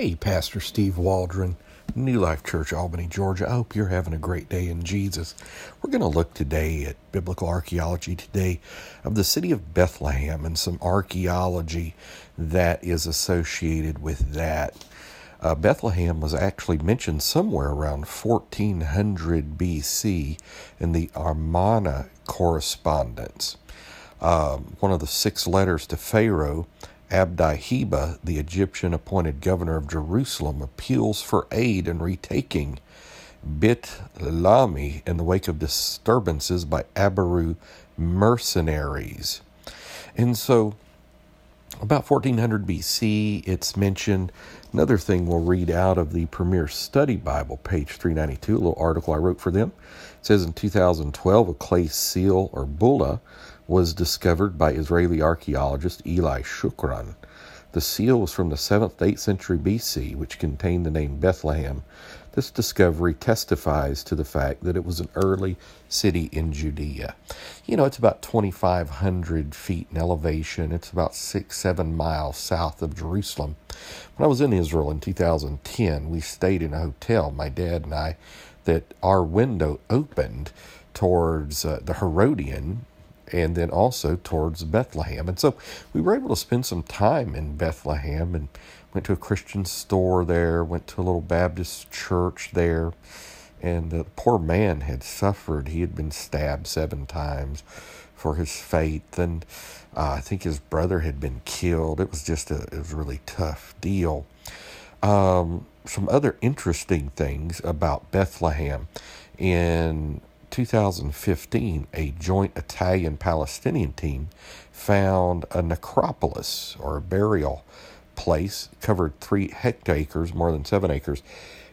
Hey, Pastor Steve Waldron, New Life Church, Albany, Georgia. I hope you're having a great day in Jesus. We're going to look today at biblical archaeology today of the city of Bethlehem and some archaeology that is associated with that. Uh, Bethlehem was actually mentioned somewhere around 1400 BC in the Amarna correspondence. Um, one of the six letters to Pharaoh Abdiheba, the Egyptian appointed governor of Jerusalem, appeals for aid in retaking Bit Lami in the wake of disturbances by Abaru mercenaries. And so, about 1400 BC, it's mentioned. Another thing we'll read out of the Premier Study Bible, page 392, a little article I wrote for them. It says in 2012, a clay seal or bulla was discovered by Israeli archaeologist Eli Shukron. The seal was from the 7th to 8th century BC, which contained the name Bethlehem. This discovery testifies to the fact that it was an early city in Judea. You know, it's about 2,500 feet in elevation. It's about six, seven miles south of Jerusalem. When I was in Israel in 2010, we stayed in a hotel, my dad and I, that our window opened towards uh, the Herodium and then also towards Bethlehem. And so we were able to spend some time in Bethlehem and went to a Christian store there, went to a little Baptist church there. And the poor man had suffered. He had been stabbed seven times for his faith. And uh, I think his brother had been killed. It was just a, it was a really tough deal. Um, some other interesting things about Bethlehem. In 2015, a joint Italian Palestinian team found a necropolis or a burial place covered three hectares, more than seven acres,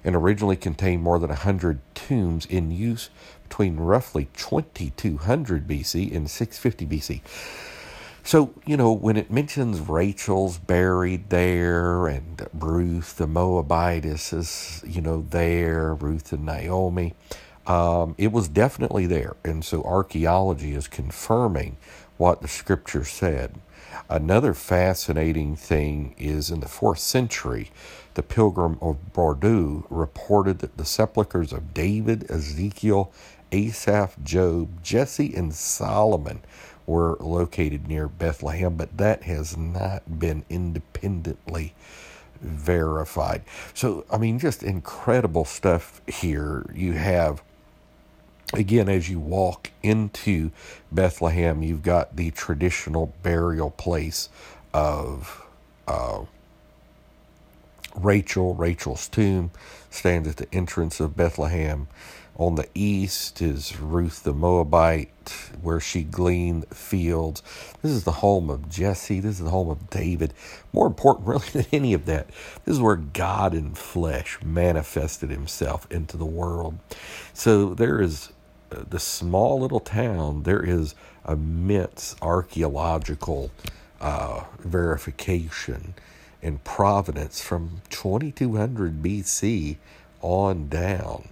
and originally contained more than 100 tombs in use between roughly 2200 BC and 650 BC. So, you know, when it mentions Rachel's buried there and Ruth the Moabitess is, you know, there, Ruth and Naomi, um, it was definitely there. And so archaeology is confirming what the scripture said. Another fascinating thing is in the fourth century, the pilgrim of Bordeaux reported that the sepulchres of David, Ezekiel, Asaph, Job, Jesse, and Solomon were located near Bethlehem, but that has not been independently verified. So, I mean, just incredible stuff here. You have again, as you walk into Bethlehem, you've got the traditional burial place of uh, Rachel. Rachel's tomb stands at the entrance of Bethlehem. On the east is Ruth the Moabite, where she gleaned fields. This is the home of Jesse. This is the home of David. More important, really, than any of that, this is where God in flesh manifested himself into the world. So there is the small little town, there is immense archaeological uh, verification and provenance from 2200 BC on down.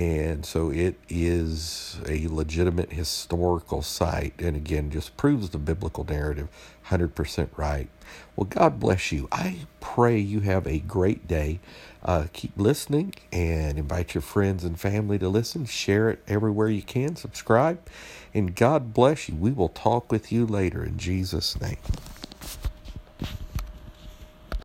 And so it is a legitimate historical site. And again, just proves the biblical narrative 100% right. Well, God bless you. I pray you have a great day. Uh, keep listening and invite your friends and family to listen. Share it everywhere you can. Subscribe. And God bless you. We will talk with you later in Jesus' name.